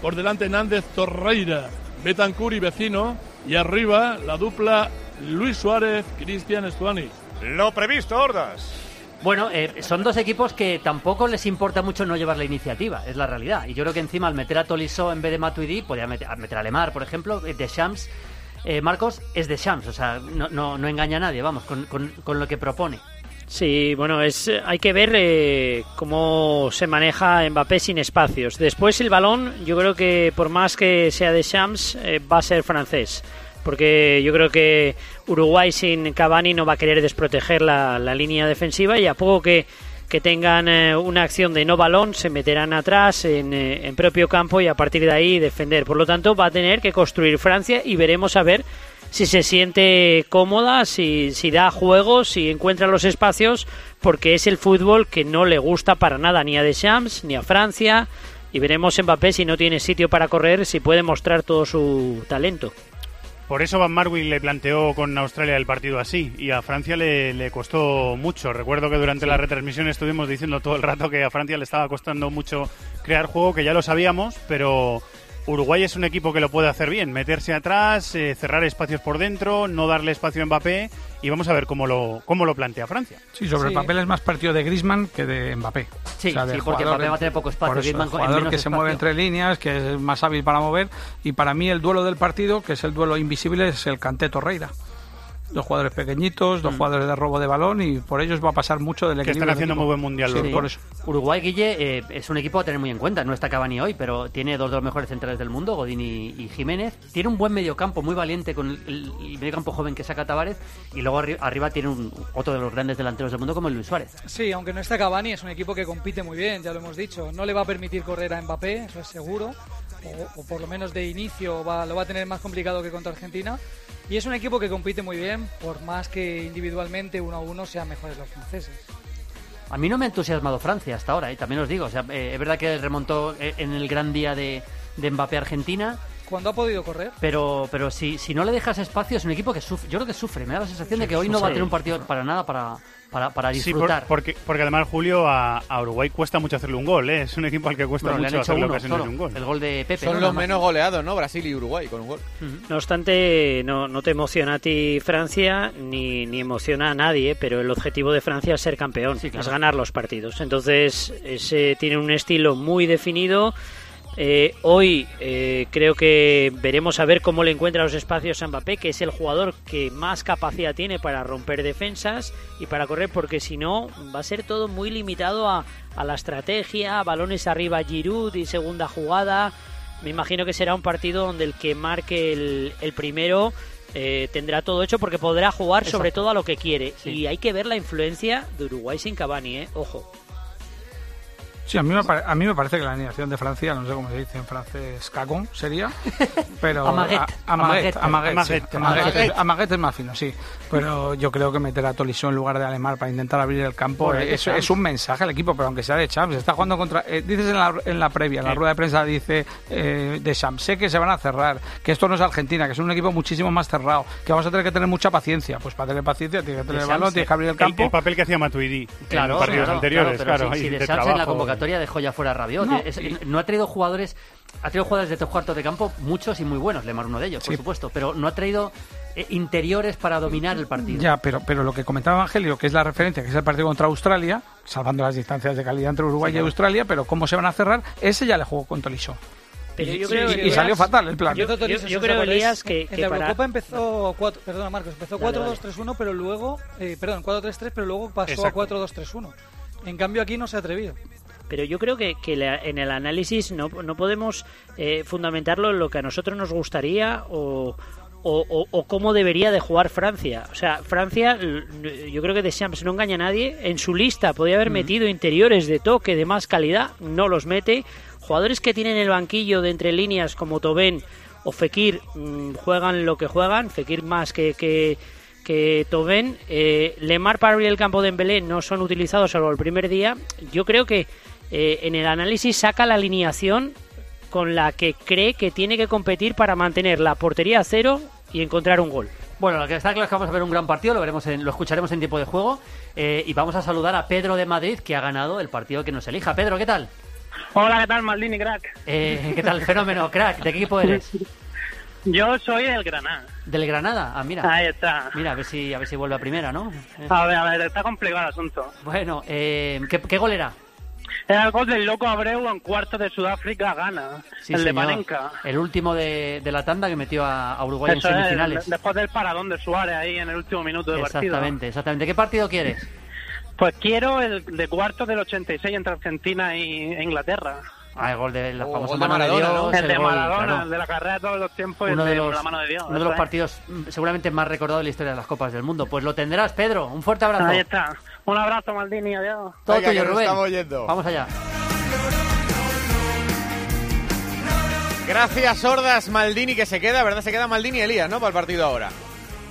por delante Nández, Torreira, Betancur y Vecino, y arriba la dupla Luis Suárez, Cristian Stuani. Lo previsto, Hordas. Bueno, eh, son dos equipos que tampoco les importa mucho no llevar la iniciativa, es la realidad. Y yo creo que encima al meter a Tolisso en vez de Matuidi, podría meter, a meter a Lemar, por ejemplo, eh, de Shams. Eh, Marcos es de Shams, o sea, no, no, engaña a nadie, vamos, con lo que propone. Sí, bueno, es hay que ver eh, cómo se maneja Mbappé sin espacios. Después el balón, yo creo que por más que sea de Shams, eh, va a ser francés. Porque yo creo que Uruguay sin Cavani no va a querer desproteger la, la línea defensiva y a poco que, que tengan eh, una acción de no balón se meterán atrás en, eh, en propio campo y a partir de ahí defender. Por lo tanto, va a tener que construir Francia y veremos a ver si se siente cómoda, si, si da juego, si encuentra los espacios, porque es el fútbol que no le gusta para nada ni a Deschamps ni a Francia. Y veremos Mbappé si no tiene sitio para correr, si puede mostrar todo su talento. Por eso Van Marwin le planteó con Australia el partido así y a Francia le, le costó mucho. Recuerdo que durante la retransmisión estuvimos diciendo todo el rato que a Francia le estaba costando mucho crear juego, que ya lo sabíamos, pero Uruguay es un equipo que lo puede hacer bien, meterse atrás, eh, cerrar espacios por dentro, no darle espacio a Mbappé y vamos a ver cómo lo, cómo lo plantea Francia. Sí, sobre el papel es más partido de Griezmann que de Mbappé. Sí, O sea, de sí, porque jugador Mbappé va a tener poco espacio, por eso, Griezmann el jugador menos que se mueve entre líneas, que es más hábil para mover. Y para mí el duelo del partido, que es el duelo invisible, es el Canté Torreira. Dos jugadores pequeñitos, Mm. dos jugadores de robo de balón y por ellos va a pasar mucho del equilibrio. del equipo. Sí, por eso. Uruguay, Guille, eh, es un equipo a tener muy en cuenta. No está Cavani hoy, pero tiene dos de los mejores centrales del mundo, Godín y, y Jiménez. Tiene un buen mediocampo, muy valiente con el, el- el mediocampo joven que saca Tavares. Y luego arri- arriba tiene un, otro de los grandes delanteros del mundo como el Luis Suárez. Sí, aunque no está Cavani, es un equipo que compite muy bien, ya lo hemos dicho. No le va a permitir correr a Mbappé, eso es seguro. O, o por lo menos de inicio va- lo va a tener más complicado que contra Argentina. Y es un equipo que compite muy bien, por más que individualmente uno a uno sean mejores los franceses. A mí no me ha entusiasmado Francia hasta ahora, eh, también os digo. O sea, eh, es verdad que remontó eh, en el gran día de, de Mbappé Argentina. cuando ha podido correr. Pero, pero si, si no le dejas espacio, es un equipo que sufre. Yo creo que sufre. Me da la sensación de que hoy no va a tener un partido para nada para, para, para Sí, por- disfrutar. porque, porque además, Julio, a, a Uruguay cuesta mucho hacerle un gol, ¿eh? Es un equipo al que cuesta Bueno, mucho hacerle uno ocasiones solo, de un gol. el gol de Pepe. Son ¿no? los menos goleados, ¿no? Brasil y Uruguay con un gol. No obstante, no, no te emociona a ti Francia ni, ni emociona a nadie, pero el objetivo de Francia es ser campeón, claro. es ganar los partidos. Entonces, ese tiene un estilo muy definido. Eh, hoy eh, creo que veremos a ver cómo le encuentra los espacios a Mbappé, que es el jugador que más capacidad tiene para romper defensas y para correr, porque si no va a ser todo muy limitado a, a la estrategia, balones arriba Giroud y segunda jugada. Me imagino que será un partido donde el que marque el, el primero eh, tendrá todo hecho porque podrá jugar sobre todo a lo que quiere. Sí. Y hay que ver la influencia de Uruguay sin Cavani, ¿eh? Ojo. Sí, a mí, me pare- a mí me parece que la alineación de Francia, no sé cómo se dice en francés, cagón sería, pero... Amaguet. Amaguet, es- más fino, sí. Pero yo creo que meter a Tolisso en lugar de Alemar para intentar abrir el campo Bueno, es es, un mensaje al equipo, pero aunque sea de Champs, está jugando contra... eh, dices en la, en la previa, en la rueda de prensa dice eh, de Champs, sé que se van a cerrar, que esto no es Argentina, que es un equipo muchísimo más cerrado, que vamos a tener que tener mucha paciencia. Pues para tener paciencia tienes que tener el balón, tienes que abrir el El, campo. el papel que hacía Matuidi Claro, en partidos claro, anteriores, claro, claro. si, y si de en la. Convocatoria dejó ya fuera a Rabiot. No, Es- y- no ha traído jugadores, ha traído jugadores de tres cuartos de campo, muchos y muy buenos, Lemar uno de ellos, por supuesto, pero no ha traído eh, interiores para dominar el partido. Ya, pero, pero lo que comentaba Evangelio, que es la referencia, que es el partido contra Australia, salvando las distancias de calidad entre Uruguay Sí, y claro. Australia, pero cómo se van a cerrar, ese ya le jugó con Tolisso. Pero y, yo y- creo, y Elías, salió fatal el plan. Yo, yo- Tolisso, yo ¿os creo? Elías, que, en la para... Eurocopa empezó 4, perdona Marcos, empezó Dale, 4-2-3-1, pero luego, eh, perdón, 4-3-3, pero luego pasó Exacto. a 4-2-3-1. En cambio aquí no se ha atrevido. Pero yo creo que, que la- en el análisis no, no podemos eh, fundamentarlo en lo que a nosotros nos gustaría o, o, o- o cómo debería de jugar Francia. O sea, Francia, yo creo que Deschamps no engaña a nadie. En su lista podía haber metido interiores de toque de más calidad, no los mete. Jugadores que tienen el banquillo de entre líneas como Tobén o Fekir mm, juegan lo que juegan. Fekir más que... que que Tobén, eh, Lemar para abrir el campo de Embelé no son utilizados salvo el primer día. Yo creo que eh, en el análisis saca la alineación con la que cree que tiene que competir para mantener la portería a cero y encontrar un gol. Bueno, lo que está claro es que vamos a ver un gran partido, lo veremos en- lo escucharemos en tiempo de juego eh, y vamos a saludar a Pedro de Madrid que ha ganado el partido que nos elija. Pedro, ¿qué tal? Hola, ¿qué tal, Maldini, crack? Eh, ¿Qué tal, fenómeno, crack? ¿De qué equipo eres? Yo soy del Granada. Del Granada. Ah, mira. Ahí está. Mira, a ver si a ver si vuelve a primera, ¿no? A ver, a ver, está complicado el asunto. Bueno, eh, ¿qué, qué gol era? Era el gol del loco Abreu en cuarto de Sudáfrica, gana. Sí, el de. Panenka. El último de, de la tanda que metió a, a Uruguay Eso en es, semifinales. después del paradón de Suárez ahí en el último minuto del partido. Exactamente, exactamente. ¿Qué partido quieres? Pues quiero el de cuarto del 86 entre Argentina y- e Inglaterra. Ah, el gol de la Oh, famosa de mano de Maradona, Dios. ¿no? el de gol, Maradona, claro. el de la carrera de todos los tiempos y uno el de de los, la mano de Dios. uno de los partidos mm, seguramente más recordados de la historia de las Copas del Mundo. Pues lo tendrás, Pedro. Un fuerte abrazo. Ahí está. Un abrazo, Maldini, adiós. Todo Venga, tuyo, que nos Rubén. estamos yendo. Vamos allá. Gracias, Sordas Maldini, que se queda, ¿verdad? Se queda Maldini y Elías, ¿no? Para el partido ahora.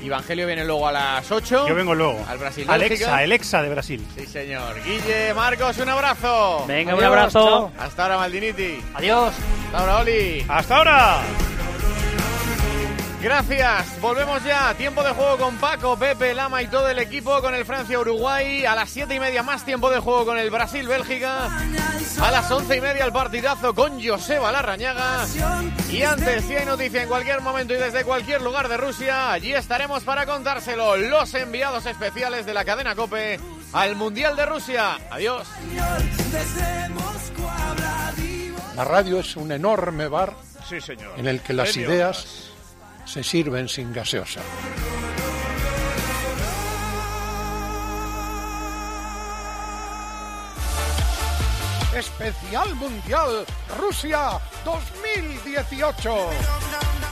Evangelio viene luego a las 8. Yo vengo luego. Al Brasil. Alexa, Alexa de Brasil. Sí, señor. Guille, Marcos, un abrazo. Venga, un abrazo. Hasta ahora, Maldiniti. Adiós. Hasta ahora, Oli. ¡Hasta ahora! Gracias. Volvemos ya. Tiempo de juego con Paco, Pepe, Lama y todo el equipo con el Francia-Uruguay. A las siete y media más tiempo de juego con el Brasil-Bélgica. A las once y media el partidazo con Joseba Larrañaga. Y antes, si hay noticia en cualquier momento y desde cualquier lugar de Rusia, allí estaremos para contárselo. Los enviados especiales de la cadena COPE al Mundial de Rusia. Adiós. La radio es un enorme bar Sí, señor. en el que las Genio. ideas se sirven sin gaseosa. Especial Mundial Rusia 2018.